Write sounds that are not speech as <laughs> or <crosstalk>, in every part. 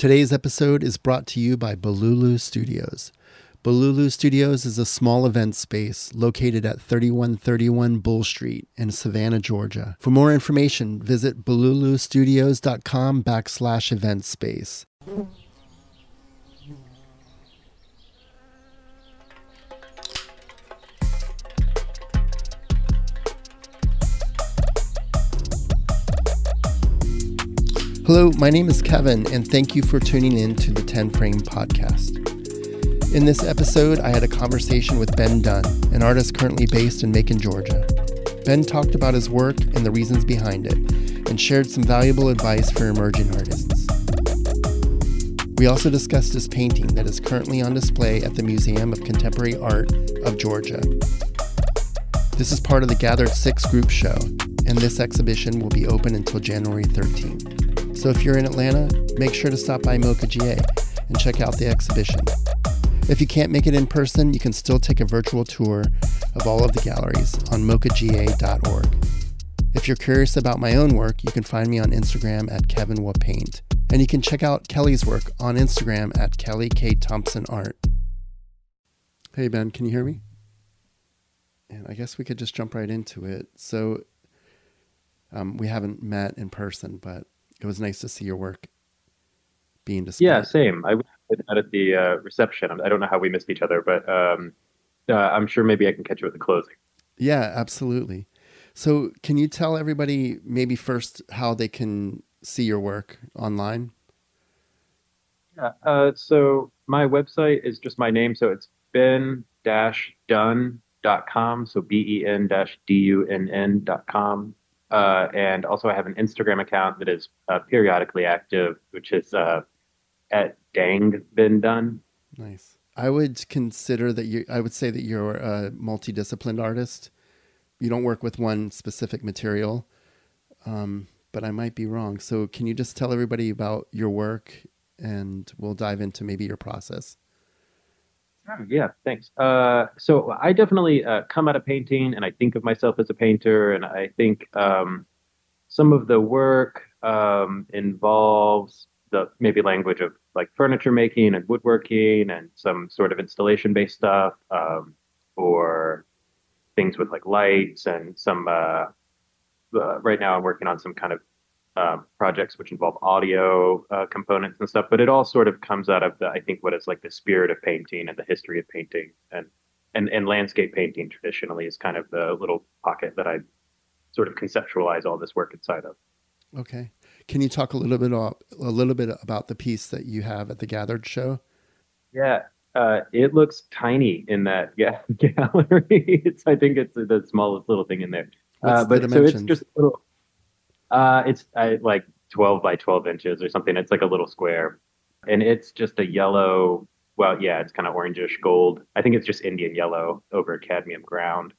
Today's episode is brought to you by Balulu Studios. Balulu Studios is a small event space located at 3131 Bull Street in Savannah, Georgia. For more information, visit balulustudios.com backslash event space. Hello, my name is Kevin, and thank you for tuning in to the 10 Frame Podcast. In this episode, I had a conversation with Ben Dunn, an artist currently based in Macon, Georgia. Ben talked about his work and the reasons behind it, and shared some valuable advice for emerging artists. We also discussed his painting that is currently on display at the Museum of Contemporary Art of Georgia. This is part of the Gathered Six group show, and this exhibition will be open until January 13th. So if you're in Atlanta, make sure to stop by MoCA GA and check out the exhibition. If you can't make it in person, you can still take a virtual tour of all of the galleries on mocaga.org. If you're curious about my own work, you can find me on Instagram at Kevin Paint, and you can check out Kelly's work on Instagram at Kelly K Thompson Art. Hey Ben, can you hear me? And I guess we could just jump right into it. So um, we haven't met in person, but it was nice to see your work being displayed. Yeah, same. I was at the uh, reception. I don't know how we missed each other, but um, uh, I'm sure maybe I can catch you at the closing. Yeah, absolutely. So, can you tell everybody maybe first how they can see your work online? Yeah. Uh, so my website is just my name. So it's ben-dunn.com. So B-E-N-D-U-N-N.com. Uh, and also, I have an Instagram account that is uh, periodically active, which is uh, at Dang Been Done. Nice. I would consider that you. I would say that you're a multidisciplined artist. You don't work with one specific material, um, but I might be wrong. So, can you just tell everybody about your work, and we'll dive into maybe your process. Yeah, thanks. Uh, so I definitely uh, come at a painting, and I think of myself as a painter, and I think um, some of the work um, involves the maybe language of like furniture making and woodworking, and some sort of installation based stuff, um, or things with like lights and some. Uh, uh right now, I'm working on some kind of um, projects which involve audio uh, components and stuff, but it all sort of comes out of the I think what is like the spirit of painting and the history of painting and and and landscape painting traditionally is kind of the little pocket that I sort of conceptualize all this work inside of. Okay, can you talk a little bit about, a little bit about the piece that you have at the Gathered show? Yeah, uh, it looks tiny in that ga- <laughs> gallery. it's I think it's the smallest little thing in there. Uh, but so it's just a little uh, it's uh, like 12 by 12 inches or something. It's like a little square, and it's just a yellow. Well, yeah, it's kind of orangish gold. I think it's just Indian yellow over cadmium ground,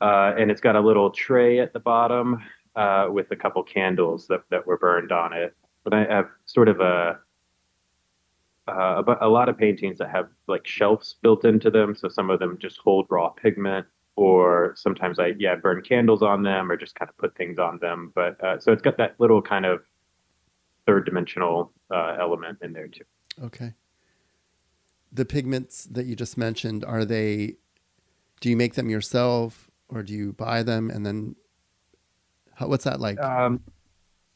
uh, and it's got a little tray at the bottom uh, with a couple candles that that were burned on it. But I have sort of a uh, a lot of paintings that have like shelves built into them. So some of them just hold raw pigment or sometimes I yeah burn candles on them or just kind of put things on them. But uh, so it's got that little kind of third dimensional uh, element in there too. Okay. The pigments that you just mentioned are they? Do you make them yourself or do you buy them and then? How, what's that like? Um,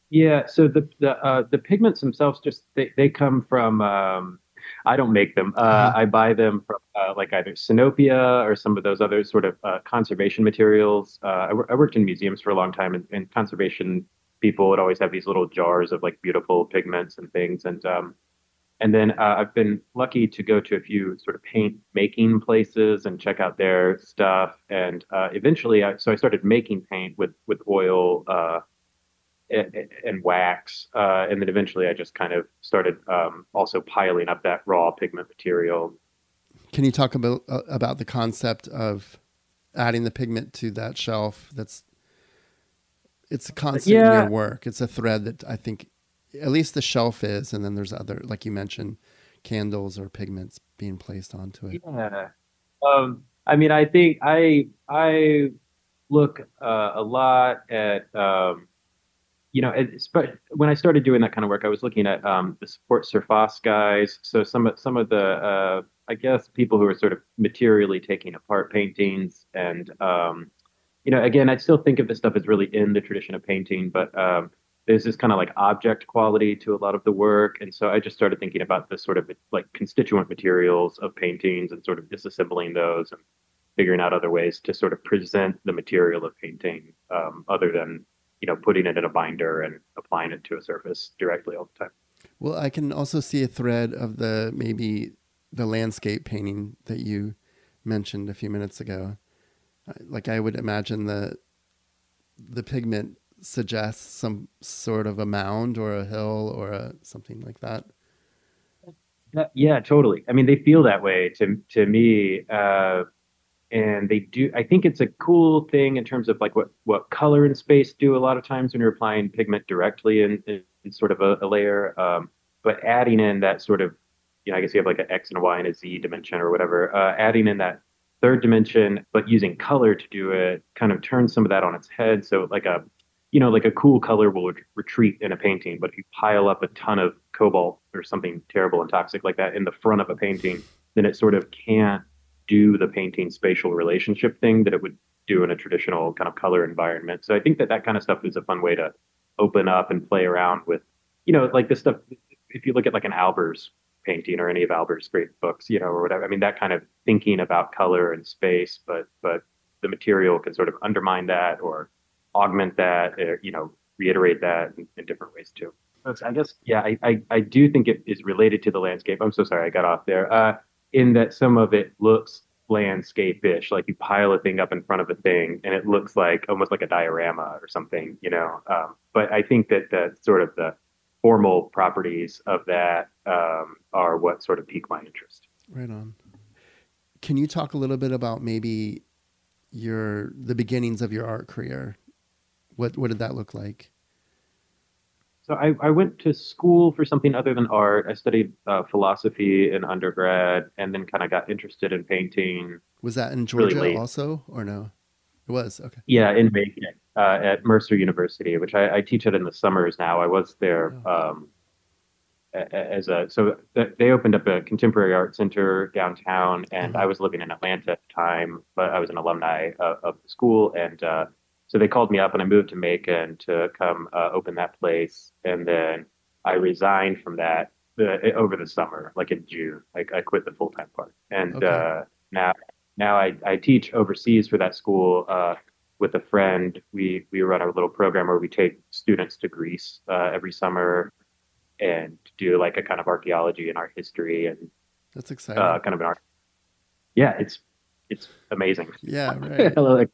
yeah, so the the uh, the pigments themselves just they, they come from um, I don't make them. Uh, uh-huh. I buy them from uh, like either Sinopia or some of those other sort of uh, conservation materials. Uh, I, w- I worked in museums for a long time, and, and, conservation people would always have these little jars of like beautiful pigments and things. And um, and then uh, I've been lucky to go to a few sort of paint making places and check out their stuff. And uh, eventually, I, so I started making paint with with oil and, and wax. Uh, and then eventually I just kind of started um, also piling up that raw pigment material. Can you talk about, uh, about the concept of adding the pigment to that shelf? That's, it's a constant yeah. in your work. It's a thread that I think at least the shelf is. And then there's other, like you mentioned, candles or pigments being placed onto it. Yeah. Um, I mean, I think I, I look uh, a lot at, um, you know, but when I started doing that kind of work, I was looking at um, the support surface guys. So some of some of the, uh, I guess, people who are sort of materially taking apart paintings, and um, you know, again, I still think of this stuff as really in the tradition of painting, but um, there's this kind of like object quality to a lot of the work, and so I just started thinking about the sort of like constituent materials of paintings and sort of disassembling those and figuring out other ways to sort of present the material of painting um, other than you know putting it in a binder and applying it to a surface directly all the time. Well, I can also see a thread of the maybe the landscape painting that you mentioned a few minutes ago. Like I would imagine the the pigment suggests some sort of a mound or a hill or a something like that. Yeah, totally. I mean, they feel that way to to me. Uh, and they do i think it's a cool thing in terms of like what what color and space do a lot of times when you're applying pigment directly in, in, in sort of a, a layer um, but adding in that sort of you know i guess you have like an x and a y and a z dimension or whatever uh, adding in that third dimension but using color to do it kind of turns some of that on its head. So like a you know like a cool color will retreat in a painting but if you pile up a ton of cobalt or something terrible and toxic like that in the front of a painting then it sort of can't do the painting spatial relationship thing that it would do in a traditional kind of color environment. So I think that that kind of stuff is a fun way to open up and play around with, you know, like this stuff. If you look at like an Albers painting or any of Albers' great books, you know, or whatever, I mean, that kind of thinking about color and space, but but the material can sort of undermine that or augment that, or, you know, reiterate that in, in different ways too. So I guess, yeah, I, I, I do think it is related to the landscape. I'm so sorry I got off there. Uh, in that some of it looks landscape-ish, like you pile a thing up in front of a thing and it looks like almost like a diorama or something, you know. Um, but I think that the sort of the formal properties of that um, are what sort of pique my interest. Right on. Can you talk a little bit about maybe your the beginnings of your art career? What what did that look like? So I, I went to school for something other than art. I studied uh, philosophy in undergrad, and then kind of got interested in painting. Was that in Georgia really also, or no? It was okay. Yeah, in Macon uh, at Mercer University, which I, I, teach at in the summers now. I was there oh. um, as a so they opened up a contemporary art center downtown, and mm-hmm. I was living in Atlanta at the time, but I was an alumni of, of the school, and uh, so they called me up and I moved to Macon to come uh, open that place. And then I resigned from that uh, over the summer, like in June. Like I quit the full time part. And okay. uh, now now I, I teach overseas for that school uh, with a friend. We we run a little program where we take students to Greece uh, every summer and do like a kind of archaeology and art history and that's exciting. Uh, kind of an art. Yeah, it's it's amazing. Yeah, <laughs> right. Hello.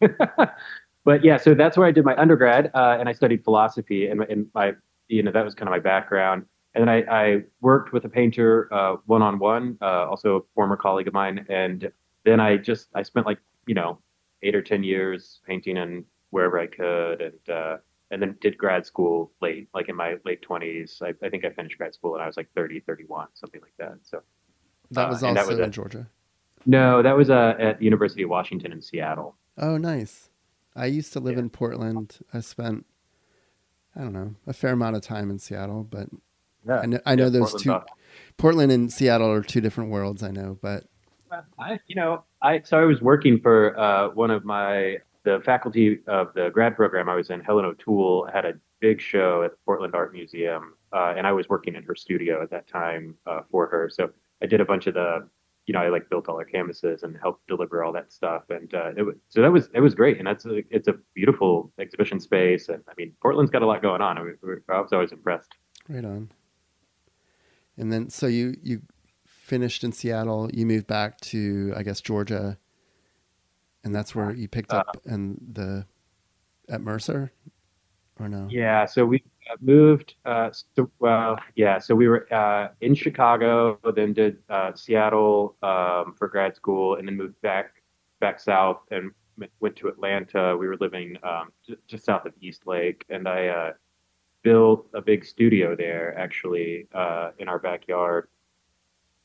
<laughs> but yeah, so that's where I did my undergrad, uh, and I studied philosophy, and, and my, you know, that was kind of my background. And then I, I worked with a painter one on one, also a former colleague of mine, and then I just I spent like you know eight or ten years painting and wherever I could, and uh, and then did grad school late, like in my late twenties. I, I, think I finished grad school and I was like 30, 31, something like that. So that was uh, also that was in Georgia. No, that was uh, at the University of Washington in Seattle. Oh, nice. I used to live yeah. in Portland. I spent, I don't know, a fair amount of time in Seattle, but yeah, I know, I know yeah, those two, Portland and Seattle are two different worlds. I know, but I, you know, I so I was working for uh, one of my the faculty of the grad program I was in. Helen O'Toole had a big show at the Portland Art Museum, uh, and I was working in her studio at that time uh, for her. So I did a bunch of the you know, I like built all our canvases and helped deliver all that stuff. And uh, it was, so that was it was great. And that's a, it's a beautiful exhibition space. And I mean, Portland's got a lot going on. I, mean, I was always impressed. Right on. And then, so you you finished in Seattle. You moved back to, I guess, Georgia, and that's where you picked up uh, and the at Mercer, or no? Yeah. So we moved. Uh, so, well, yeah. So we were uh, in Chicago, then did uh, Seattle um, for grad school, and then moved back back south and went to Atlanta. We were living um, just south of East Lake, and I uh, built a big studio there, actually, uh, in our backyard.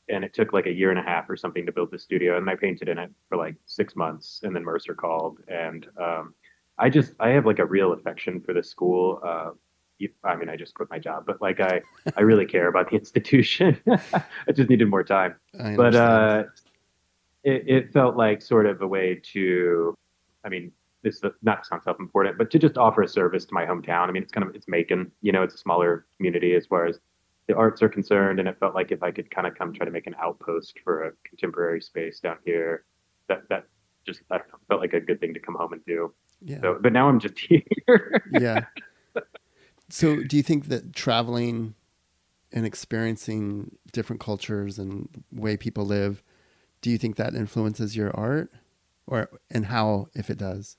And it took like a year and a half or something to build the studio, and I painted in it for like six months, and then Mercer called, and um, I just I have like a real affection for the school. Uh, I mean, I just quit my job, but like I I really care about the <laughs> institution. <laughs> I just needed more time. but uh, it, it felt like sort of a way to, I mean, this is not to sound self-important, but to just offer a service to my hometown. I mean, it's kind of it's Macon, you know, it's a smaller community as far as the arts are concerned, and it felt like if I could kind of come try to make an outpost for a contemporary space down here, that that just I don't know, felt like a good thing to come home and do. Yeah. So, but now I'm just <laughs> here. yeah. So, do you think that traveling and experiencing different cultures and way people live, do you think that influences your art, or and how, if it does?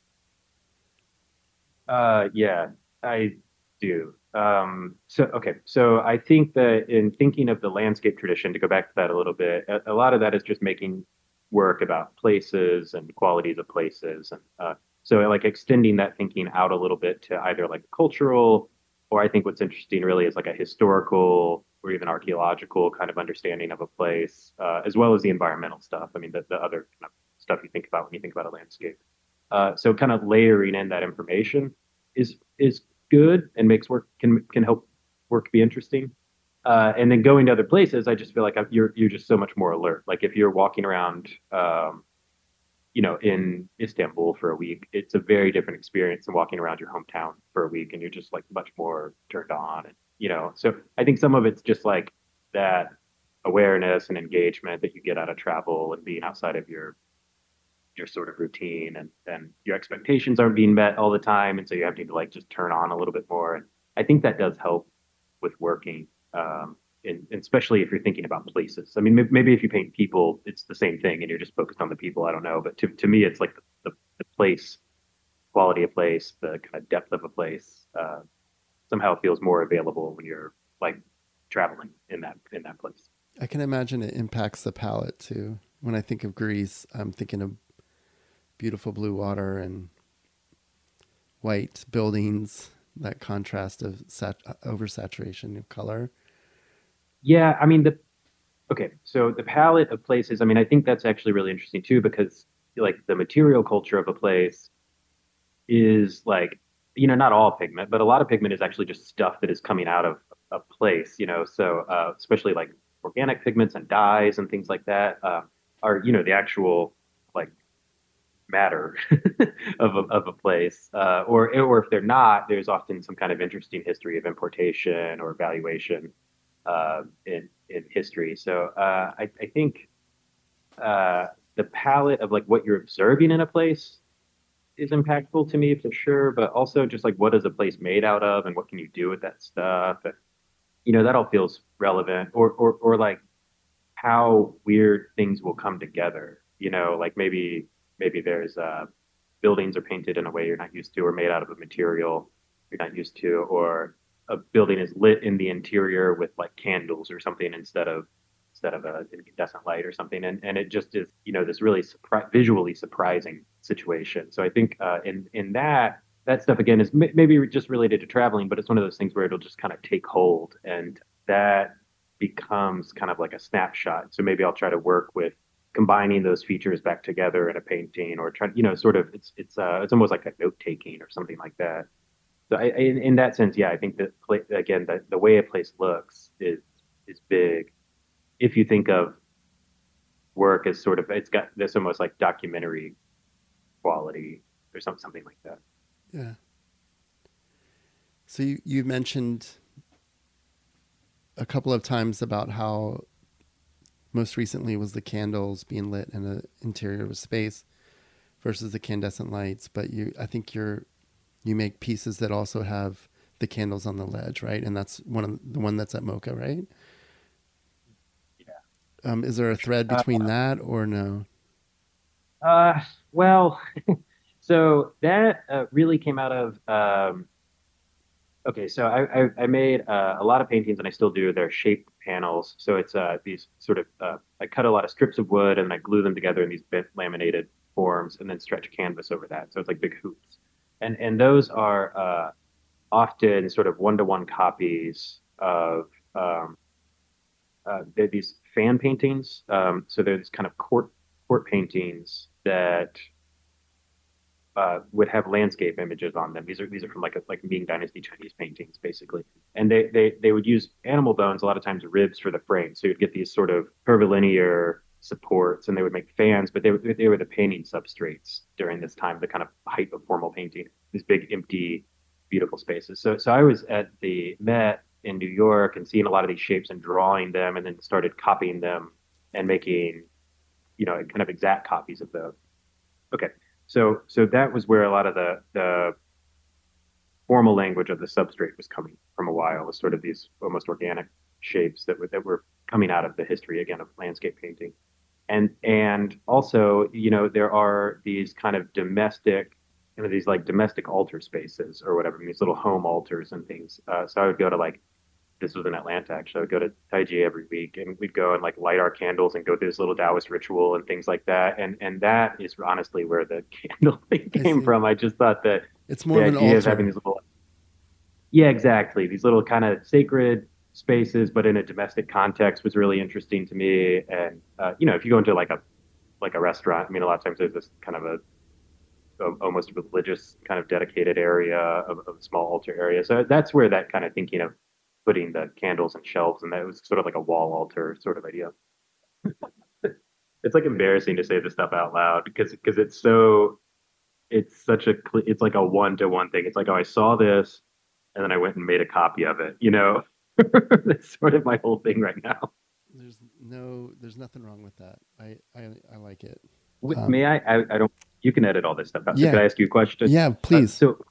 Uh, yeah, I do. Um, so, okay, so I think that in thinking of the landscape tradition, to go back to that a little bit, a, a lot of that is just making work about places and qualities of places, and uh, so like extending that thinking out a little bit to either like cultural, or I think what's interesting really is like a historical or even archaeological kind of understanding of a place, uh, as well as the environmental stuff. I mean, the, the other kind of stuff you think about when you think about a landscape. Uh, so kind of layering in that information is is good and makes work can can help work be interesting. Uh, and then going to other places, I just feel like you're you're just so much more alert. Like if you're walking around, um, you know, in Istanbul for a week, it's a very different experience than walking around your hometown for a week, and you're just like much more turned on. And you know, so I think some of it's just like that awareness and engagement that you get out of travel and being outside of your your sort of routine and then your expectations aren't being met all the time and so you have to like just turn on a little bit more and i think that does help with working um, and, especially if you're thinking about places. I mean maybe if you paint people it's the same thing and you're just focused on the people i don't know but to, to me it's like the, the, place quality of place the kind of depth of a place uh, somehow feels more available when you're like traveling in that in that place. I can imagine it impacts the palette too. When i think of greece i'm thinking of beautiful blue water and white buildings, that contrast of sat- oversaturation of color. Yeah, I mean the okay, so the palette of places, I mean I think that's actually really interesting too because like the material culture of a place is like you know not all pigment, but a lot of pigment is actually just stuff that is coming out of a place, you know. So uh, especially like organic pigments and dyes and things like that uh, are you know the actual like matter <laughs> of, a, of a place, uh, or or if they're not, there's often some kind of interesting history of importation or valuation uh, in in history. So uh, I, I think uh, the palette of like what you're observing in a place is impactful to me for sure, but also just like what is a place made out of and what can you do with that stuff, and, you know that all feels relevant, or or or like how weird things will come together. You know, like maybe maybe there's uh, buildings are painted in a way you're not used to or made out of a material you're not used to or a building is lit in the interior with like candles or something instead of instead of a incandescent light or something. And and it just is you know this really surpri- visually surprising situation. So i think uh, in in that that stuff again is m- maybe just related to traveling but it's one of those things where it'll just kind of take hold. And that becomes kind of like a snapshot. So maybe i'll try to work with combining those features back together in a painting or trying, you know, sort of it's it's uh, it's almost like a note taking or something like that. So I, in, in that sense, yeah, I think that again, the, the way a place looks is is big. If you think of work as sort of it's got this almost like documentary quality or something something like that. Yeah. So you you mentioned a couple of times about how most recently was the candles being lit in an interior of a space versus the incandescent lights. But you, I think you're, you make pieces that also have the candles on the ledge, right? And that's one of the one that's at MoCA, right? Yeah. Um, is there a thread between uh, that or no? Uh, well, <laughs> so that uh, really came out of um, Okay, so I, I, I made uh, a lot of paintings, and I still do. They're shaped panels, so it's uh, these sort of. Uh, I cut a lot of strips of wood, and I glue them together in these bent laminated forms, and then stretch canvas over that. So it's like big hoops, and and those are uh, often sort of one-to-one copies of. Um, uh, these fan paintings. Um, so they're these kind of court court paintings that uh, would have landscape images on them. These are these are from like a, like Ming Dynasty Chinese paintings, basically. And they, they they would use animal bones, a lot of times ribs for the frame. So you'd get these sort of curvilinear supports, and they would make fans, but they were they were the painting substrates during this time, the kind of height of formal painting. These big empty, beautiful spaces. So so I was at the Met in New York and seeing a lot of these shapes and drawing them, and then started copying them and making, you know, kind of exact copies of those. Okay, so so that was where a lot of the the formal language of the substrate was coming from a while. Was sort of these almost organic shapes that were that were coming out of the history again of landscape painting, and and also you know there are these kind of domestic you know these like domestic altar spaces or whatever these little home altars and things. Uh, so I would go to like this was in Atlanta actually. I would go to Taiji every week and we'd go and like light our candles and go through this little Taoist ritual and things like that. And and that is honestly where the <laughs> candle thing came from. I just thought that it's more the of an idea altar. of having these little Yeah, exactly. These little kind of sacred spaces, but in a domestic context was really interesting to me. And uh, you know, if you go into like a like a restaurant, I mean a lot of times there's this kind of a almost religious kind of dedicated area of, of a small altar area. So that's where that kind of thinking of putting the candles and shelves and that was sort of like a wall altar sort of idea. <laughs> it's like embarrassing to say this stuff out loud because because it's so it's such a it's like a one to one thing. It's like oh I saw this and then I went and made a copy of it. You know, <laughs> that's sort of my whole thing right now. There's no, there's nothing wrong with that. I, I, I like it. Wait, Um, May I, I? I don't. You can edit all this stuff out. So Yeah. could I ask you a question? Yeah, Uh, please. so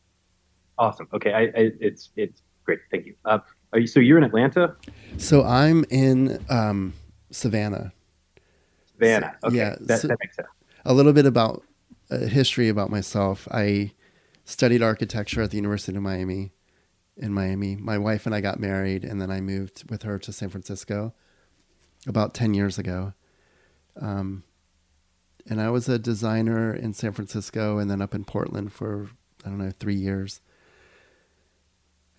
awesome. Okay, I, I it's it's great. Thank you. Uh, are you, so you're in Atlanta, So I'm in um, Savannah. Savannah. Okay, yeah, that, so- that makes sense. A little bit about uh, history about myself. I studied architecture at the University of Miami. In Miami, my wife and I got married, and then I moved with her to San Francisco about ten years ago. Um, and I was a designer in San Francisco, and then up in Portland for I don't know three years.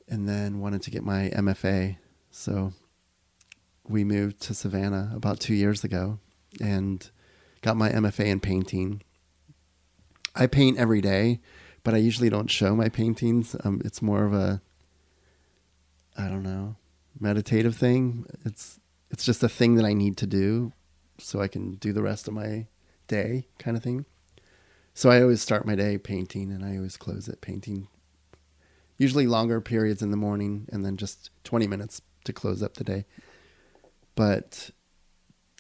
And then wanted to get my MFA, so we moved to Savannah about two years ago, and got my MFA in painting. I paint every day, but I usually don't show my paintings. Um, it's more of a, I don't know, meditative thing. It's it's just a thing that I need to do, so I can do the rest of my day, kind of thing. So I always start my day painting, and I always close it painting. Usually longer periods in the morning, and then just twenty minutes to close up the day. But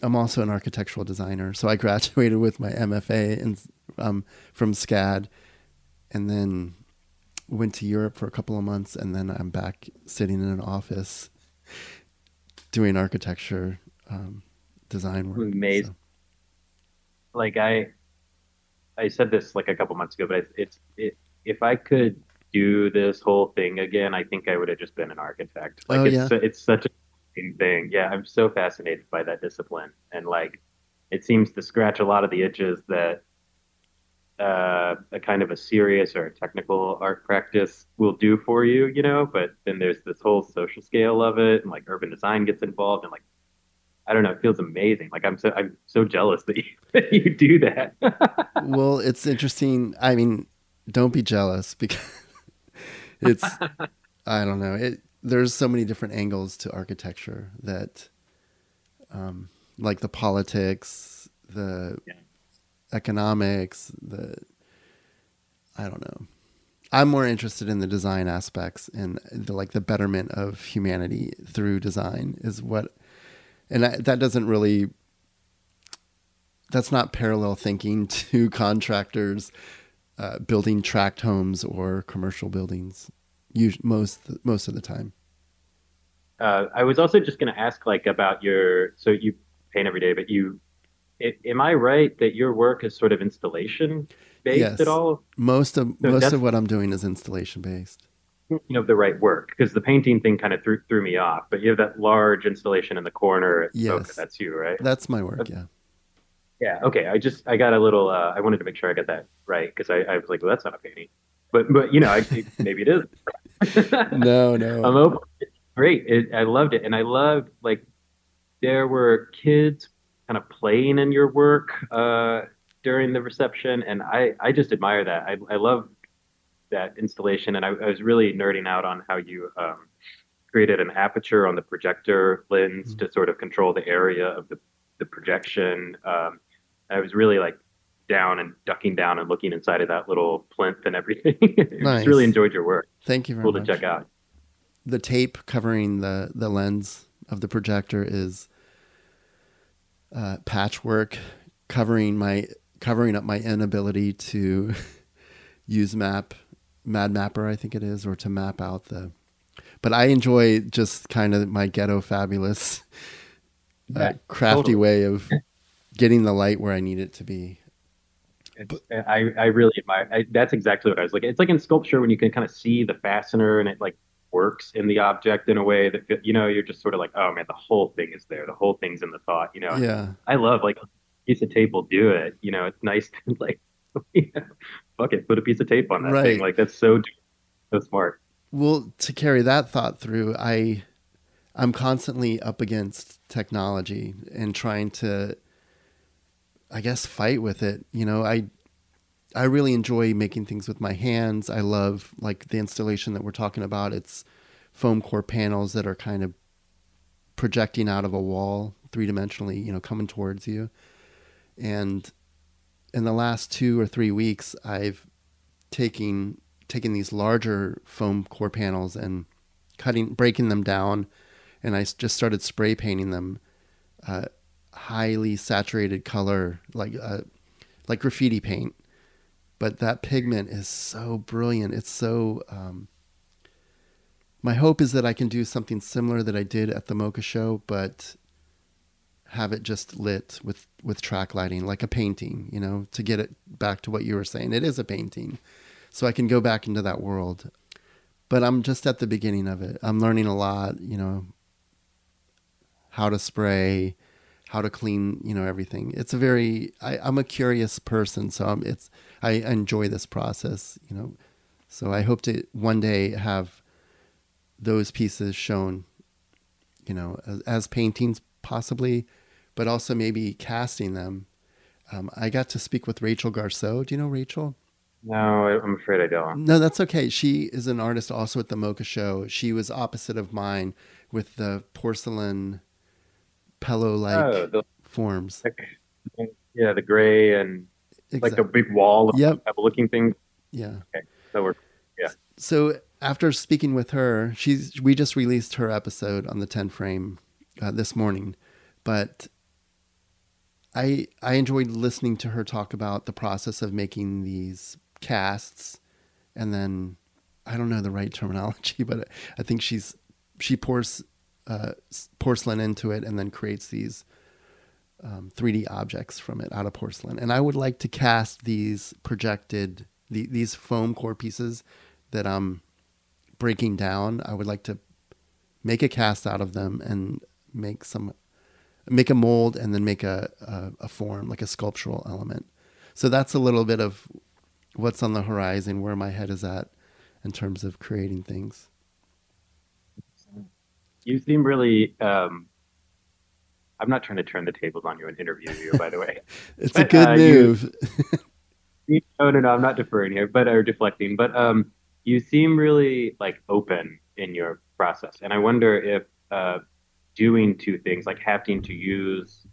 I'm also an architectural designer, so I <laughs> graduated with my MFA in, um, from SCAD, and then went to Europe for a couple of months, and then I'm back sitting in an office doing architecture um, design work. Amazing. So, Like I, I said this like a couple months ago, but it's, it, if I could do this whole thing again, I think I would have just been an architect. Like Oh, it's yeah. it's such a thing. Yeah, I'm so fascinated by that discipline, and like it seems to scratch a lot of the itches that uh, a kind of a serious or a technical art practice will do for you, you know. But then there's this whole social scale of it, and like urban design gets involved, and like I don't know, it feels amazing. Like I'm so I'm so jealous that you <laughs> that you do that. <laughs> well, it's interesting. I mean, don't be jealous <laughs> because it's I don't know. It there's so many different angles to architecture that um like the politics, the Yeah. Economics, the I don't know. I'm more interested in the design aspects and the like the betterment of humanity through design is what and I, that doesn't really that's not parallel thinking <laughs> to contractors uh, building tract homes or commercial buildings us- most most of the time uh, I was also just going to ask like about your so you paint every day, but you i am I right that your work is sort of installation based Yes. at all? most of So most of what i'm doing is installation based You know, the right work because the painting thing kind of threw threw me off. But you have that large installation in the corner. Yes. That's you, right? that's my work yeah Yeah. Okay. I just I got a little. Uh, I wanted to make sure I got that right because I, I was like, well, that's not a painting. But but you know, I, maybe it is. <laughs> <laughs> no no I'm open. Great. It, I loved it, and I loved like there were kids kind of playing in your work. Uh, during the reception, and I I just admire that. I I love that installation, and I, I was really nerding out on how you um, created an aperture on the projector lens mm-hmm. to sort of control the area of the the projection. Um, I was really like down and ducking down and looking inside of that little plinth and everything. <laughs> nice. Just really enjoyed your work. Thank you very cool much. to check out. The tape covering the the lens of the projector is uh, patchwork covering my covering up my inability to <laughs> use map MadMapper i think it is or to map out the but i enjoy just kind of my ghetto fabulous uh, crafty totally. way of getting the light where i need it to be I, I really admire I, that's exactly what i was like it's like in sculpture when you can kind of see the fastener and it like works in the object in a way that you know you're just sort of like oh man the whole thing is there. The whole thing's in the thought you know? Yeah. I love like piece of tape will do it you know? It's nice to <laughs> like <laughs> fuck it put a piece of tape on that right. thing like that's so so smart. Well to carry that thought through i i'm constantly up against technology and trying to i guess fight with it you know? I I really enjoy making things with my hands. I love like the installation that we're talking about. It's foam core panels that are kind of projecting out of a wall three dimensionally, you know, coming towards you. And in the last two or three weeks, I've taken taken these larger foam core panels and cutting, breaking them down, and I just started spray painting them, uh, highly saturated color, like uh, like graffiti paint but that pigment is so brilliant. It's so. Um, my hope is that I can do something similar that I did at the MoCA show, but have it just lit with with track lighting, like a painting. You know, to get it back to what you were saying. It is a painting, so I can go back into that world. But I'm just at the beginning of it. I'm learning a lot. You know, how to spray, how to clean, you know, everything. It's a very, I, am a curious person, so I'm, it's, I enjoy this process, you know. So I hope to one day have those pieces shown, you know, as, as paintings possibly, but also maybe casting them. Um, I got to speak with Rachel Garceau. Do you know Rachel? No, I'm afraid I don't. No, that's okay. She is an artist also at the MoCA show. She was opposite of mine with the porcelain pillow like oh, forms. yeah, the gray and exactly. like a big wall of yep. looking thing. Yeah. Okay. So we're yeah. So after speaking with her, she's we just released her episode on the 10 frame uh, this morning, but I I enjoyed listening to her talk about the process of making these casts and then I don't know the right terminology, <laughs> but I think she's she pours uh, porcelain into it and then creates these um, 3D objects from it out of porcelain. And I would like to cast these projected the, these foam core pieces that I'm breaking down. I would like to make a cast out of them and make some make a mold and then make a, a, a form like a sculptural element. So that's a little bit of what's on the horizon, where my head is at in terms of creating things. You seem really. Um, I'm not trying to turn the tables on you and interview you, by the way. <laughs> it's but, a good uh, move. You, <laughs> no, no, no. I'm not deferring here, but or deflecting. But um, you seem really like open in your process, and I wonder if uh, doing two things, like having to use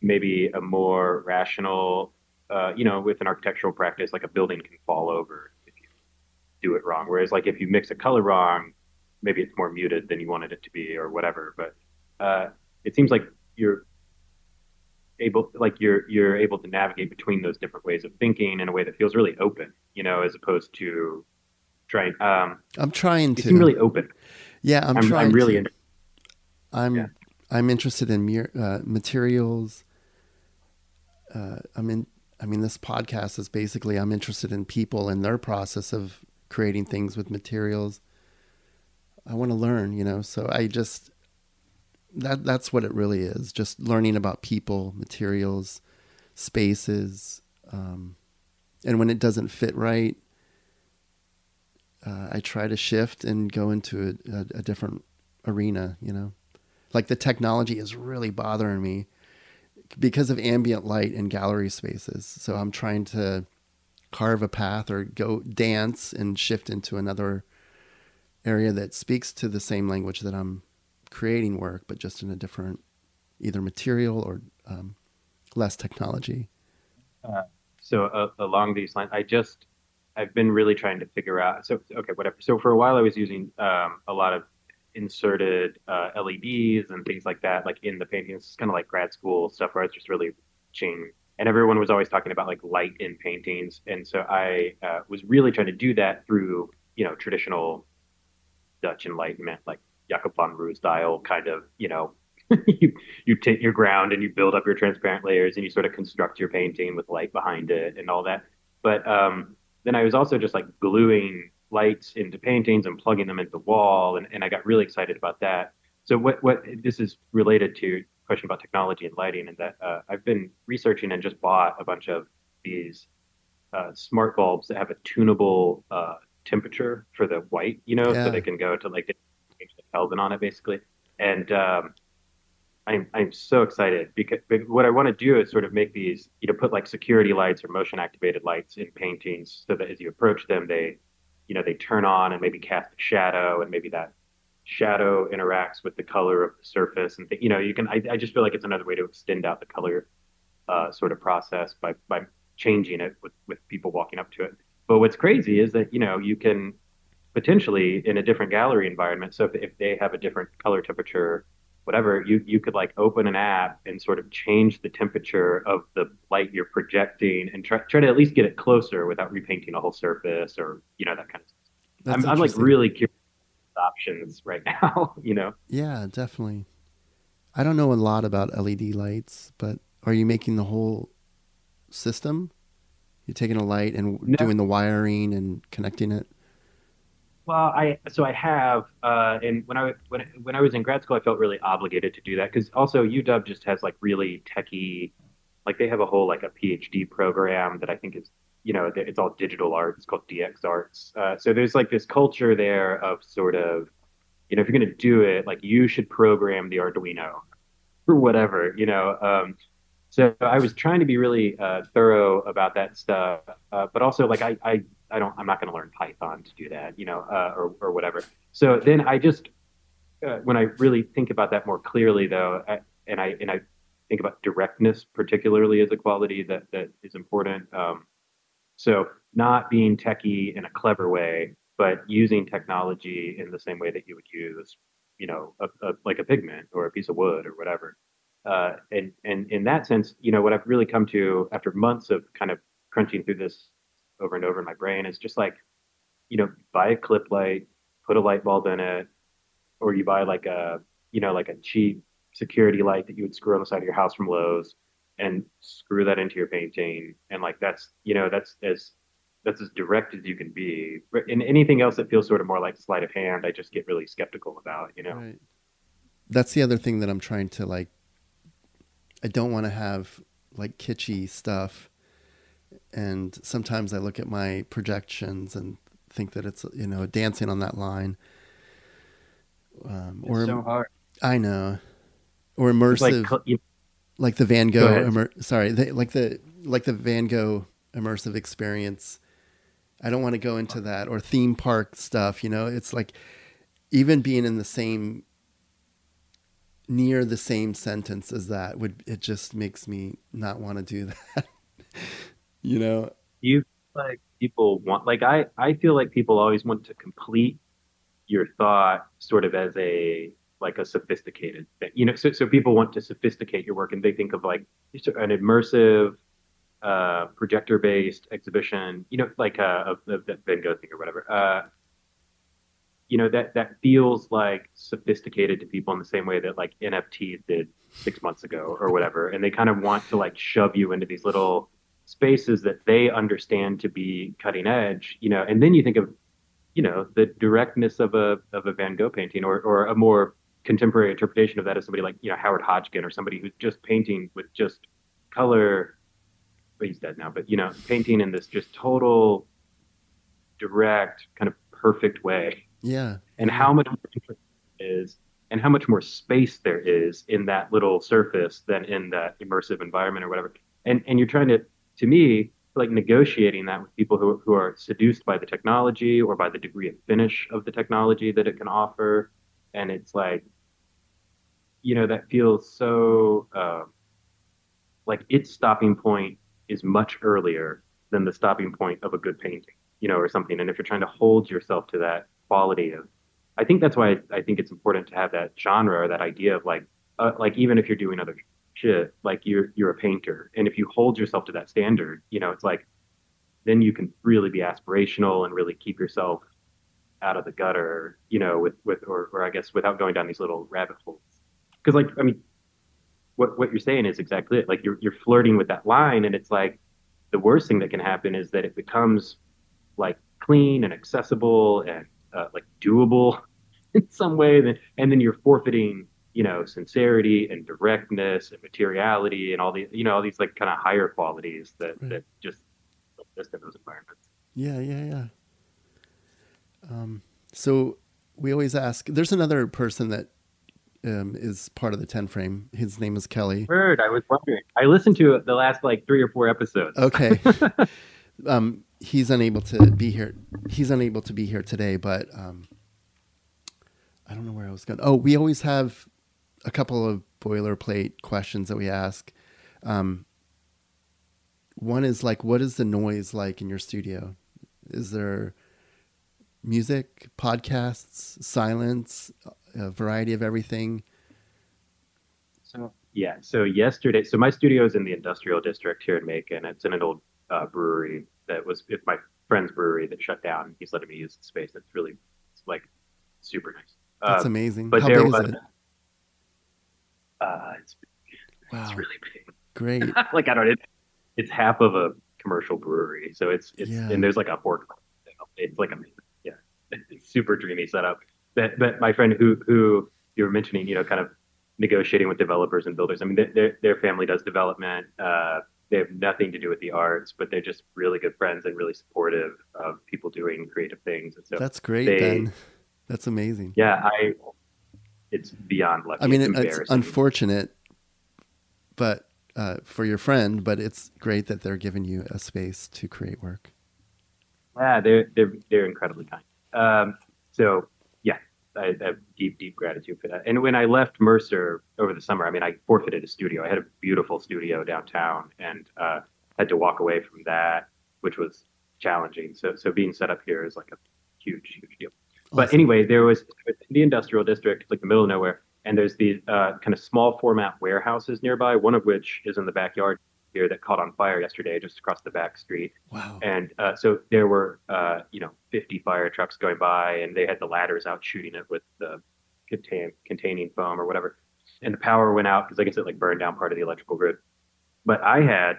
maybe a more rational, uh, you know, with an architectural practice, like a building can fall over if you do it wrong. Whereas, like if you mix a color wrong, maybe it's more muted than you wanted it to be or whatever. But uh, it seems like you're able, like you're you're able to navigate between those different ways of thinking in a way that feels really open, you know, as opposed to trying. Um, I'm trying to. really open. Yeah, I'm, I'm trying. I'm really. To. I'm yeah. I'm interested in uh, materials. Uh, I'm in. I mean, this podcast is basically I'm interested in people and their process of creating things with materials. I want to learn, you know. So I just that that's what it really is. Just learning about people, materials, spaces, um, and when it doesn't fit right, uh, I try to shift and go into a, a, a different arena. You know, like the technology is really bothering me because of ambient light in gallery spaces. So I'm trying to carve a path or go dance and shift into another area that speaks to the same language that I'm creating work, but just in a different either material or um, less technology. Uh, so uh, along these lines, I just I've been really trying to figure out. So okay, whatever. So for a while, I was using um, a lot of inserted uh, LEDs and things like that, like in the paintings. It's kind of like grad school stuff where I was just really ching. And everyone was always talking about like light in paintings, and so I uh, was really trying to do that through you know traditional Dutch Enlightenment, like Jacob van Roo style kind of you know <laughs> you you take your ground and you build up your transparent layers and you sort of construct your painting with light behind it and all that. But um, then I was also just like gluing lights into paintings and plugging them into the wall, and, and I got really excited about that. So what what this is related to question about technology and lighting, and that uh, I've been researching and just bought a bunch of these uh, smart bulbs that have a tunable uh, temperature for the white, you know, yeah. so they can go to like Kelvin on it basically. And um, I'm I'm so excited because what I want to do is sort of make these, you know, put like security lights or motion activated lights in paintings so that as you approach them, they, you know, they turn on and maybe cast a shadow and maybe that shadow interacts with the color of the surface and you know you can I, I just feel like it's another way to extend out the color uh, sort of process by by changing it with with people walking up to it. But what's crazy is that you know you can potentially in a different gallery environment. So if, if they have a different color temperature whatever, you you could like open an app and sort of change the temperature of the light you're projecting and try try to at least get it closer without repainting a whole surface or you know that kind of stuff. I'm, I'm like really curious options right <laughs> now. you know. Yeah, definitely. I don't know a lot about LED lights, but are you making the whole system? You're taking a light and no. doing the wiring and connecting it. Well, I so I have, uh, and when I when when I was in grad school, I felt really obligated to do that because also UW just has like really techie, like they have a whole like a PhD program that I think is you know it's all digital arts, It's called DX Arts. Uh, so there's like this culture there of sort of, you know, if you're gonna do it, like you should program the Arduino <laughs> or whatever, you know. Um, so I was trying to be really uh, thorough about that stuff, uh, but also like I, I I don't I'm not going to learn Python to do that, you know, uh, or or whatever. So then I just uh, when I really think about that more clearly, though, I, and I and I think about directness particularly as a quality that that is important. Um, so not being techie in a clever way, but using technology in the same way that you would use, you know, a, a, like a pigment or a piece of wood or whatever. Uh, and and in that sense, you know, what I've really come to after months of kind of crunching through this over and over in my brain is just like, you know, buy a clip light, put a light bulb in it, or you buy like a, you know, like a cheap security light that you would screw on the side of your house from Lowe's and screw that into your painting. And like that's, you know, that's as that's as direct as you can be. And anything else that feels sort of more like sleight of hand, I just get really skeptical about, you know. Right. That's the other thing that I'm trying to like I don't want to have like kitschy stuff and sometimes I look at my projections and think that it's you know dancing on that line. Um, or so hard. I know, or immersive, like, you, like, the Van Gogh. Go immer, sorry, they, like the like the Van Gogh immersive experience. I don't want to go into that or theme park stuff. You know, it's like even being in the same near the same sentence as that would it just makes me not want to do <laughs> that you know? You like people want like i i feel like people always want to complete your thought sort of as a like a sophisticated thing you know? So, so people want to sophisticate your work and they think of like an immersive uh, projector based exhibition you know like uh, of the van gogh thing or whatever uh, you know that that feels like sophisticated to people in the same way that like nfts did six months ago or whatever and they kind of want to like shove you into these little spaces that they understand to be cutting edge, you know, and then you think of, you know, the directness of a of a Van Gogh painting or or a more contemporary interpretation of that as somebody like, you know, Howard Hodgkin or somebody who's just painting with just color but he's dead now, but you know, painting in this just total direct, kind of perfect way. Yeah. And how much is and how much more space there is in that little surface than in that immersive environment or whatever. And and you're trying to, to me, like negotiating that with people who who are seduced by the technology or by the degree of finish of the technology that it can offer, and it's like, you know, that feels so uh, like its stopping point is much earlier than the stopping point of a good painting, you know, or something. And if you're trying to hold yourself to that quality of I think that's why I think it's important to have that genre or that idea of like, uh, like even if you're doing other shit, like you're you're a painter, and if you hold yourself to that standard, you know, it's like, then you can really be aspirational and really keep yourself out of the gutter, you know, with with or or I guess without going down these little rabbit holes. Because like I mean, what what you're saying is exactly it. Like you're you're flirting with that line, and it's like the worst thing that can happen is that it becomes like clean and accessible and uh, like doable <laughs> in some way, then and then you're forfeiting you know sincerity and directness and materiality and all these you know all these like kind of higher qualities that right. that just exist in those environments. Yeah, yeah, yeah. Um, so we always ask. There's another person that um, is part of the Ten Frame. His name is Kelly. Heard. I was wondering. I listened to the last like three or four episodes. Okay. <laughs> um, he's unable to be here. He's unable to be here today, but um, I don't know where I was going. Oh, we always have a couple of boilerplate questions that we ask. Um, one is like, what is the noise like in your studio? Is there music, podcasts, silence, a variety of everything? So yeah, so yesterday, so my studio is in the industrial district here in Macon. It's in an old uh, brewery that was it's my friend's brewery that shut down. He's letting me use the space. It's really it's like super nice. That's uh, amazing. But How there big was, is it? Uh, it's wow. it's really big. Great. <laughs> like I don't it, it's half of a commercial brewery, so it's it's yeah. and there's like a port. It's like a Yeah, <laughs> it's super dreamy setup. But but my friend who who you were mentioning, you know, kind of negotiating with developers and builders. I mean, their their family does development. Uh, they have nothing to do with the arts, but they're just really good friends and really supportive of people doing creative things. And so that's great, they, Ben. That's amazing. Yeah, I. It's beyond lucky. I mean, it's, it's unfortunate, but uh, for your friend, but it's great that they're giving you a space to create work. Yeah, they're they're they're incredibly kind. Um, so I, I have deep, deep gratitude for that. And when I left Mercer over the summer, I mean, I forfeited a studio. I had a beautiful studio downtown and uh, had to walk away from that, which was challenging. So, so being set up here is like a huge, huge deal. Awesome. But anyway, there was the industrial district, like the middle of nowhere, and there's these uh, kind of small format warehouses nearby. One of which is in the backyard here that caught on fire yesterday just across the back street. Wow. And uh, so there were, uh, you know, 50 fire trucks going by and they had the ladders out shooting it with the contain, containing foam or whatever. And the power went out because I guess it like burned down part of the electrical grid. But I had,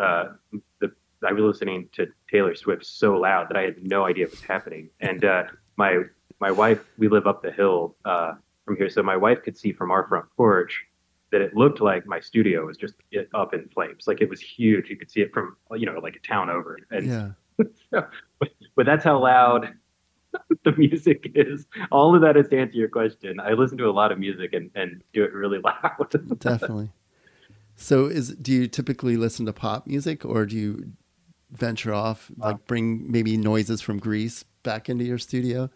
uh, the, I was listening to Taylor Swift so loud that I had no idea what was happening. And uh, my, my wife, we live up the hill uh, from here. So my wife could see from our front porch that it looked like my studio was just up in flames. Like it was huge. You could see it from, you know, like a town over. And yeah. <laughs> so, but, but that's how loud <laughs> the music is. All of that is to answer your question. I listen to a lot of music and, and do it really <laughs> loud. Definitely. So is do you typically listen to pop music or do you venture off, like bring maybe noises from Greece back into your studio?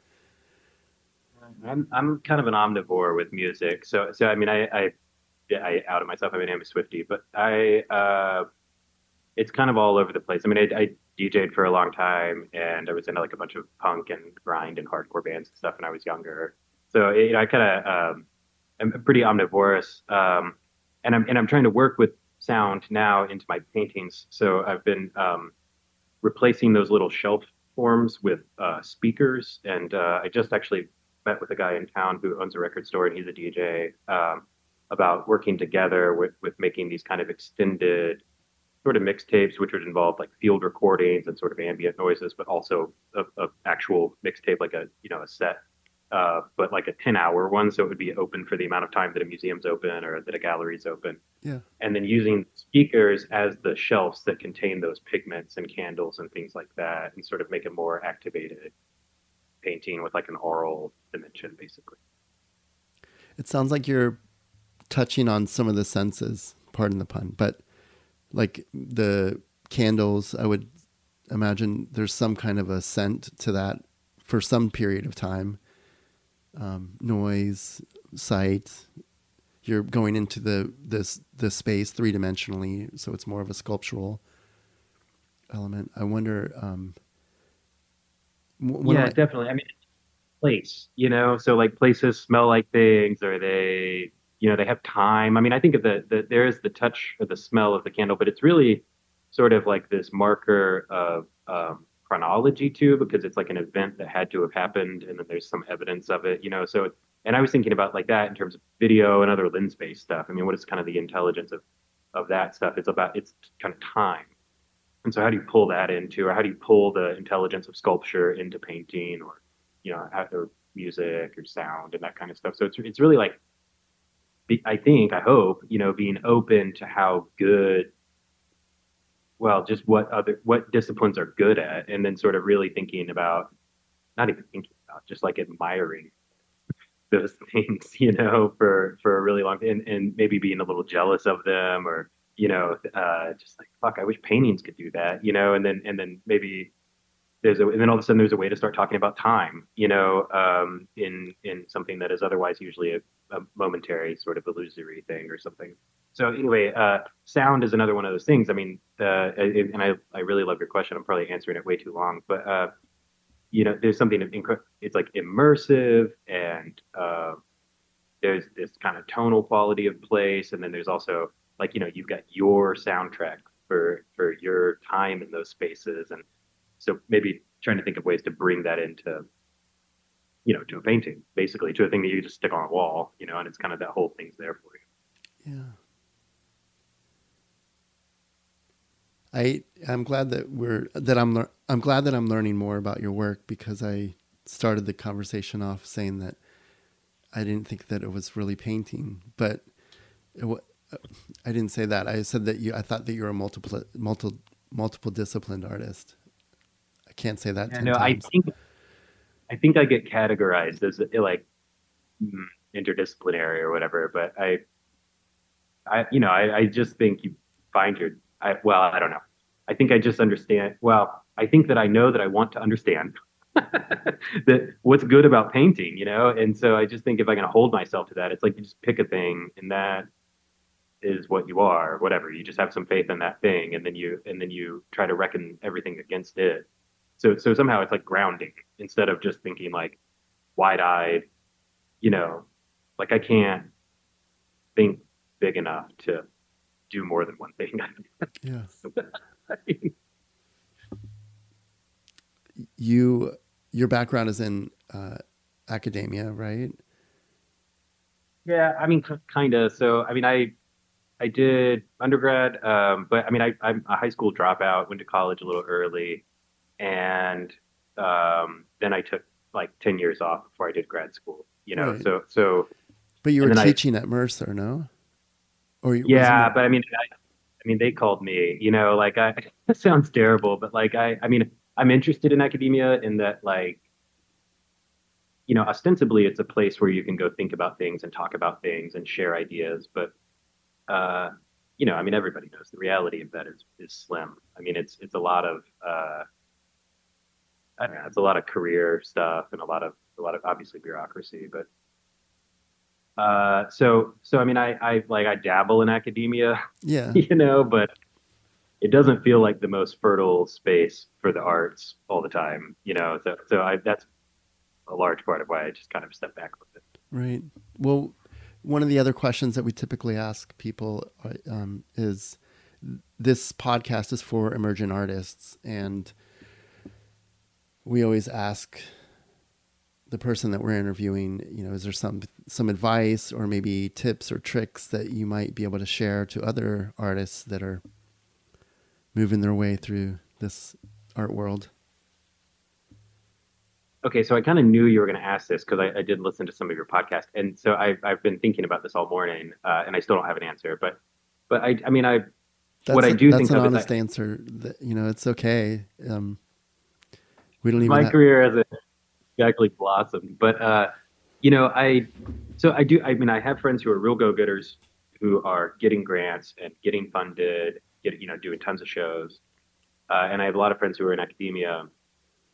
I'm I'm kind of an omnivore with music. So so I mean I, I I outed myself. I mean, I'm a Swifty, but I, uh, it's kind of all over the place. I mean, I, I DJ'd for a long time and I was into like a bunch of punk and grind and hardcore bands and stuff when I was younger. So, you know, I kind of, um, I'm pretty omnivorous. Um, and I'm, and I'm trying to work with sound now into my paintings. So I've been, um, replacing those little shelf forms with, uh, speakers. And, uh, I just actually met with a guy in town who owns a record store and he's a DJ. Um, about working together with, with making these kind of extended sort of mixtapes, which would involve like field recordings and sort of ambient noises, but also a, a actual mixtape, like a you know a set, uh, but like a ten hour one, so it would be open for the amount of time that a museum's open or that a gallery's open. Yeah. And then using speakers as the shelves that contain those pigments and candles and things like that, and sort of make a more activated painting with like an oral dimension, basically. It sounds like you're touching on some of the senses, pardon the pun, but like the candles, I would imagine there's some kind of a scent to that for some period of time. Um, noise, sight. You're going into the this the space three dimensionally, so it's more of a sculptural element. I wonder. Um, yeah, I, definitely. I mean, place, you know, so like places smell like things, or they, you know, they have time. I mean, I think of the, the there is the touch or the smell of the candle, but it's really sort of like this marker of um, chronology too, because it's like an event that had to have happened, and then there's some evidence of it, you know. So, and I was thinking about like that in terms of video and other lens-based stuff. I mean, what is kind of the intelligence of of that stuff? It's about it's kind of time. And so, how do you pull that into, or how do you pull the intelligence of sculpture into painting, or you know, or music or sound and that kind of stuff? So it's it's really like, I think, I hope, you know, being open to how good well, just what other what disciplines are good at, and then sort of really thinking about, not even thinking about, just like admiring <laughs> those <laughs> things, you know, for for a really long and and maybe being a little jealous of them, or you know, uh, just like fuck, I wish paintings could do that, you know, and then and then maybe there's a and then all of a sudden there's a way to start talking about time, you know, um, in in something that is otherwise usually a, a momentary sort of illusory thing or something so anyway, uh, sound is another one of those things. I mean, uh, and I, I really love your question. I'm probably answering it way too long, but uh, you know, there's something inc- it's like immersive and uh, there's this kind of tonal quality of place, and then there's also like you know you've got your soundtrack for for your time in those spaces, and so maybe trying to think of ways to bring that into you know to a painting, basically to a thing that you just stick on a wall, you know, and it's kind of that whole thing's there for you. Yeah. I I'm glad that we're that I'm lear- I'm glad that I'm learning more about your work because I started the conversation off saying that I didn't think that it was really painting, but it, I didn't say that. I said that you I thought that you're a multiple multiple multiple disciplined artist. I can't say that. Yeah, no, times. I think I think I get categorized as like mm, interdisciplinary or whatever, but I I you know I, I just think you find your I, well, I don't know. I think I just understand. Well, I think that I know that I want to understand <laughs> that what's good about painting, you know? And so I just think if I can hold myself to that, it's like you just pick a thing and that is what you are, whatever. You just have some faith in that thing and then you and then you try to reckon everything against it. So so somehow it's like grounding instead of just thinking like wide eyed, you know, like I can't think big enough to do more than one thing. <laughs> yeah. <laughs> <laughs> you your background is in uh, academia, right? Yeah, I mean, kind of. So, I mean, I I did undergrad, um, but I mean, I, I'm a high school dropout. Went to college a little early, and um, then I took like ten years off before I did grad school. You know, right. so so. But you were teaching I, at Mercer, no? Or yeah, but I mean, I, I, mean, they called me. You know, like I. <laughs> That sounds terrible, but like I, I mean, I'm interested in academia in that, like, you know, ostensibly it's a place where you can go think about things and talk about things and share ideas, but, uh, you know, I mean, everybody knows the reality of that is is slim. I mean, it's it's a lot of. Uh, I don't know, it's a lot of career stuff and a lot of a lot of obviously bureaucracy, but uh, so so I mean I I like I dabble in academia. Yeah. <laughs> You know, but it doesn't feel like the most fertile space for the arts all the time. You know, so so I that's a large part of why I just kind of step back with it. Right. Well, one of the other questions that we typically ask people uh, um, is this podcast is for emergent artists and we always ask the person that we're interviewing, you know, is there some some advice or maybe tips or tricks that you might be able to share to other artists that are moving their way through this art world? Okay, so I kind of knew you were going to ask this because I, I, did listen to some of your podcast, and so I've I've been thinking about this all morning, uh, and I still don't have an answer. But but I I mean I that's what a, I do that's think an honest I, answer. That, you know, it's okay. Um, we don't even. My have... career as a exactly blossomed. But uh, you know, I so I do. I mean, I have friends who are real go-getters who are getting grants and getting funded, get you know, doing tons of shows. Uh, and I have a lot of friends who are in academia,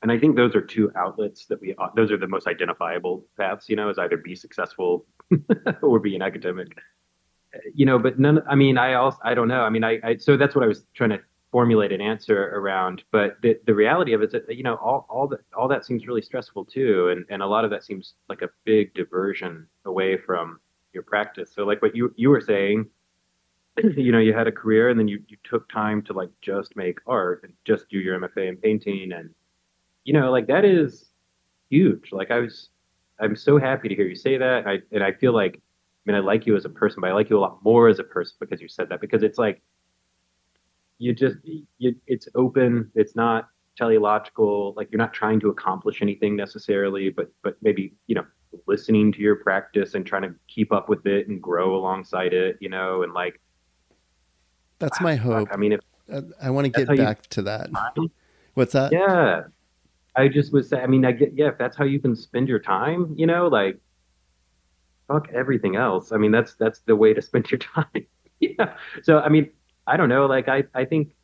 and I think those are two outlets that we. Those are the most identifiable paths. You know, is either be successful <laughs> or be an academic. You know, but none. I mean, I also I don't know. I mean, I, I so that's what I was trying to formulate an answer around. But the, the reality of it is that you know all all that all that seems really stressful too, and and a lot of that seems like a big diversion away from your practice. So like what you you were saying, <clears throat> you know, you had a career and then you you took time to like just make art and just do your MFA in painting, and you know, like that is huge. Like I was, I'm so happy to hear you say that. I and I feel like. I mean, I like you as a person, but I like you a lot more as a person because you said that. Because it's like you just you, it's open it's not teleological like you're not trying to accomplish anything necessarily but but maybe you know listening to your practice and trying to keep up with it and grow alongside it you know and like that's ah, my hope. I mean if i, I want to get back you, to that. What's that? Yeah. I just was i mean i get yeah if that's how you can spend your time you know like fuck everything else. I mean that's that's the way to spend your <laughs> time. Yeah. So i mean I don't know. Like I, I think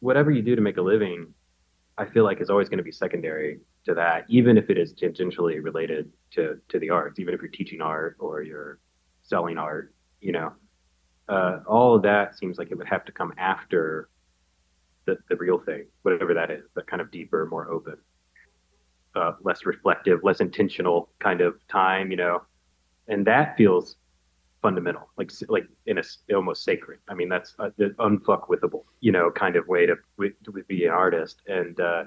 whatever you do to make a living, I feel like is always going to be secondary to that, even if it is tangentially related to to the arts. Even if you're teaching art or you're selling art, you know, uh, all of that seems like it would have to come after the the real thing, whatever that is, that kind of deeper, more open, uh, less reflective, less intentional kind of time, you know, and that feels fundamental, like like in a almost sacred. I mean, that's uh, unfuckwithable, you know, kind of way to, to be an artist. And uh,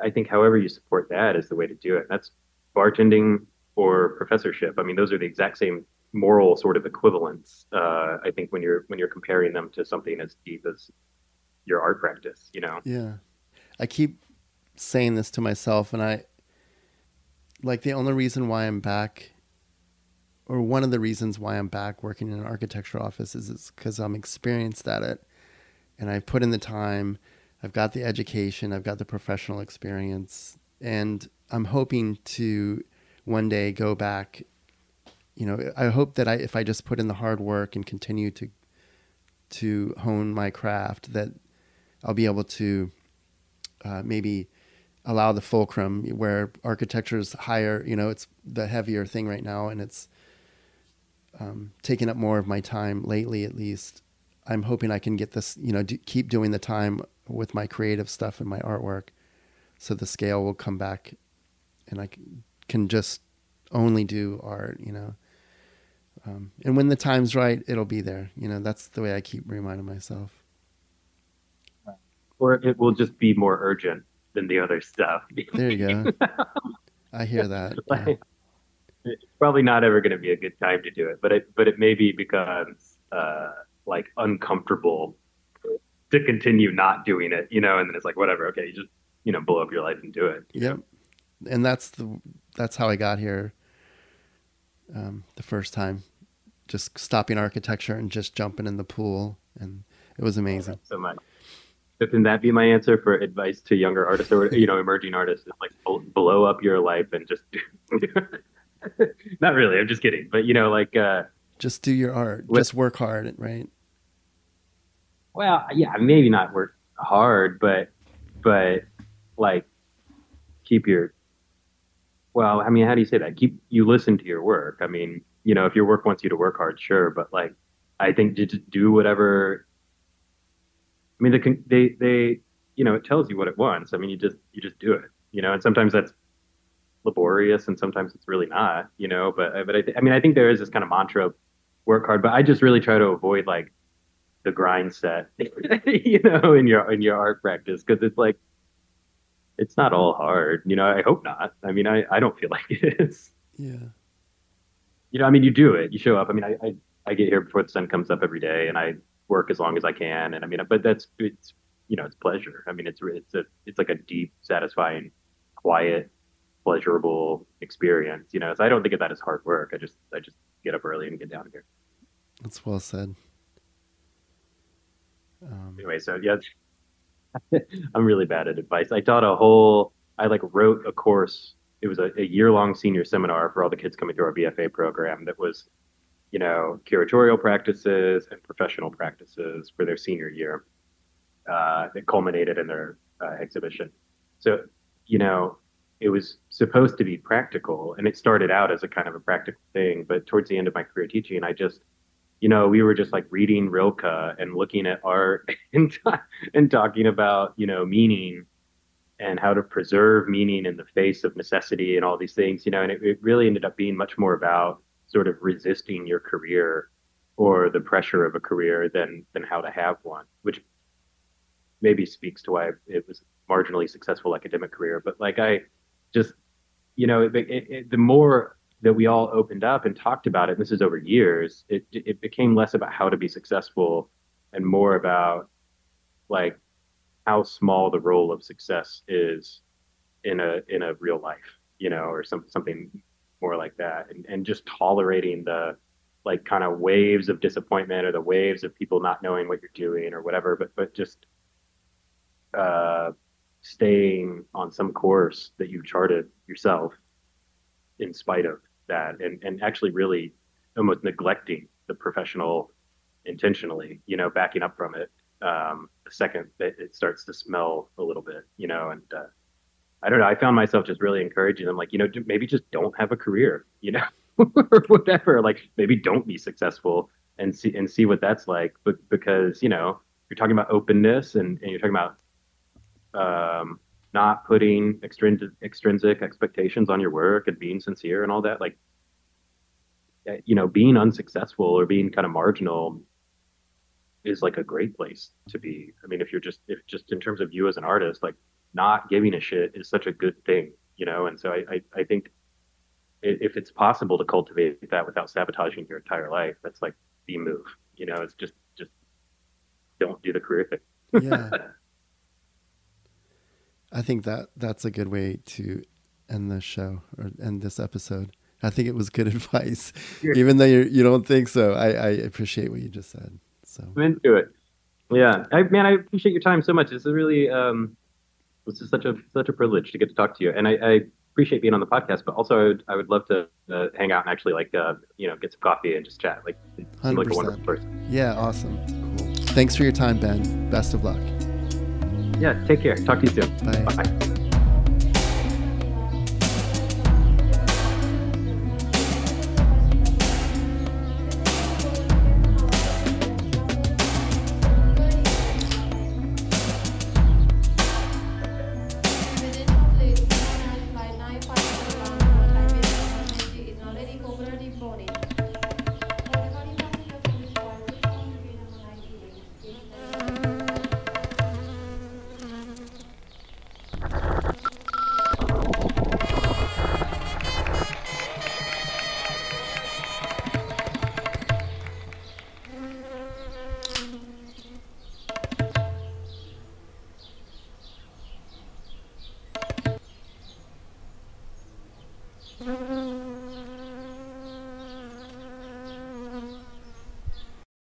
I think however you support that is the way to do it. That's bartending or professorship. I mean, those are the exact same moral sort of equivalents. Uh, I think when you're when you're comparing them to something as deep as your art practice, you know. Yeah, I keep saying this to myself, and I like the only reason why I'm back or one of the reasons why I'm back working in an architecture office is because I'm experienced at it and I've put in the time. I've got the education, I've got the professional experience, and I'm hoping to one day go back. You know, I hope that I, if I just put in the hard work and continue to to hone my craft, that I'll be able to uh, maybe allow the fulcrum where architecture is higher. You know, it's the heavier thing right now, and it's um, taken up more of my time lately, at least. I'm hoping I can get this, you know, do, keep doing the time with my creative stuff and my artwork, so the scale will come back, and I can just only do art, you know. Um, and when the time's right, it'll be there. You know, that's the way I keep reminding myself. Or it will just be more urgent than the other stuff. there you go. <laughs> I hear that. yeah it's probably not ever going to be a good time to do it, but it but it maybe becomes uh, like uncomfortable to continue not doing it, you know, and then it's like whatever, okay, you just you know blow up your life and do it. Yep, know? and that's the that's how I got here. Um, the first time, just stopping architecture and just jumping in the pool, and it was amazing. Oh, so much. Can that be my answer for advice to younger artists or you know emerging artists? Is like blow up your life and just <laughs> do. <laughs> Not really. I'm just kidding. But you know, like uh, just do your art. With, just work hard, right? Well, yeah, maybe not work hard, but but like keep your well, I mean, how do you say that? Keep you listen to your work. I mean, you know, if your work wants you to work hard, sure, but like I think just do whatever I mean, they they they you know, it tells you what it wants. I mean, you just you just do it, you know, and sometimes that's laborious and sometimes it's really not, you know. But but I, th- I mean, I think there is this kind of mantra, work hard. But I just really try to avoid like the grind set, <laughs> you know, in your in your art practice because it's like it's not all hard, you know. I hope not. I mean, I I don't feel <laughs> like it is. Yeah. You know, I mean, you do it. You show up. I mean, I I, I get here before the sun comes up every day, and I work as long as I can. And I mean, but that's it's you know, it's pleasure. I mean, it's it's a it's like a deep, satisfying, quiet pleasurable experience. You know, so I don't think of that as hard work. I just I just get up early and get down here. That's well said. Um, anyway, so yeah, <laughs> I'm really bad at advice. I taught a whole. I like wrote a course. it was a, a year long senior seminar for all the kids coming through our BFA program that was, you know, curatorial practices and professional practices for their senior year. Uh, that culminated in their uh, exhibition. So, you know, it was supposed to be practical, and it started out as a kind of a practical thing. But towards the end of my career teaching, I just you know, we were just like reading Rilke and looking at art <laughs> and, and talking about, you know, meaning and how to preserve meaning in the face of necessity and all these things, you know, and it, it really ended up being much more about sort of resisting your career or the pressure of a career than than how to have one, which maybe speaks to why it was marginally successful academic career. But like I just, you know, it, it, it, the more that we all opened up and talked about it, and this is over years, it it became less about how to be successful and more about like how small the role of success is in a in a real life, you know, or some something more like that, and and just tolerating the like kind of waves of disappointment or the waves of people not knowing what you're doing or whatever, but but just uh, staying on some course that you've charted yourself in spite of that and, and actually really almost neglecting the professional intentionally, you know, backing up from it um, the second that it starts to smell a little bit, you know, and uh, I don't know. I found myself just really encouraging them, like, you know, maybe just don't have a career, you know, <laughs> or whatever. Like, maybe don't be successful and see and see what that's like. But because you know, you're talking about openness and, and you're talking about um, not putting extrinsic extrinsic expectations on your work and being sincere and all that like eh, you know being unsuccessful or being kind of marginal is like a great place to be. I mean if you're just if just in terms of you as an artist like not giving a shit is such a good thing you know? And so i i, I think if it's possible to cultivate that without sabotaging your entire life that's like the move you know? It's just just don't do the career thing. Yeah <laughs> I think that that's a good way to end the show or end this episode. I think it was good <laughs> advice, even though you you don't think so. I, I appreciate what you just said. So I'm into it. Yeah, I, man, I appreciate your time so much. This is really um, this is such a such a privilege to get to talk to you, and I, I appreciate being on the podcast. But also, I would, I would love to uh, hang out and actually like uh, you know get some coffee and just chat. Like, like a wonderful person. Yeah, awesome. Cool. Thanks for your time, Ben. Best of luck. Yeah, take care. Talk to you soon. Bye. Bye.